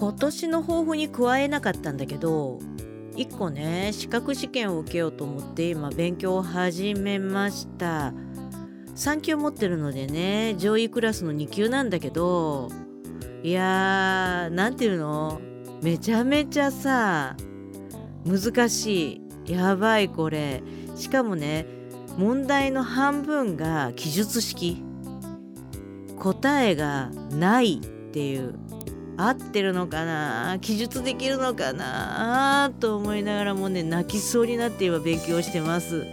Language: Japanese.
今年の抱負に加えなかったんだけど1個ね資格試験を受けようと思って今勉強を始めました。3級持ってるのでね上位クラスの2級なんだけどいやー何て言うの？めちゃめちゃさ難しい。やばいこれ。しかもね問題の半分が記述式。答えがないっていう。合ってるのかな？記述できるのかな？と思いながらもね泣きそうになって今勉強してます。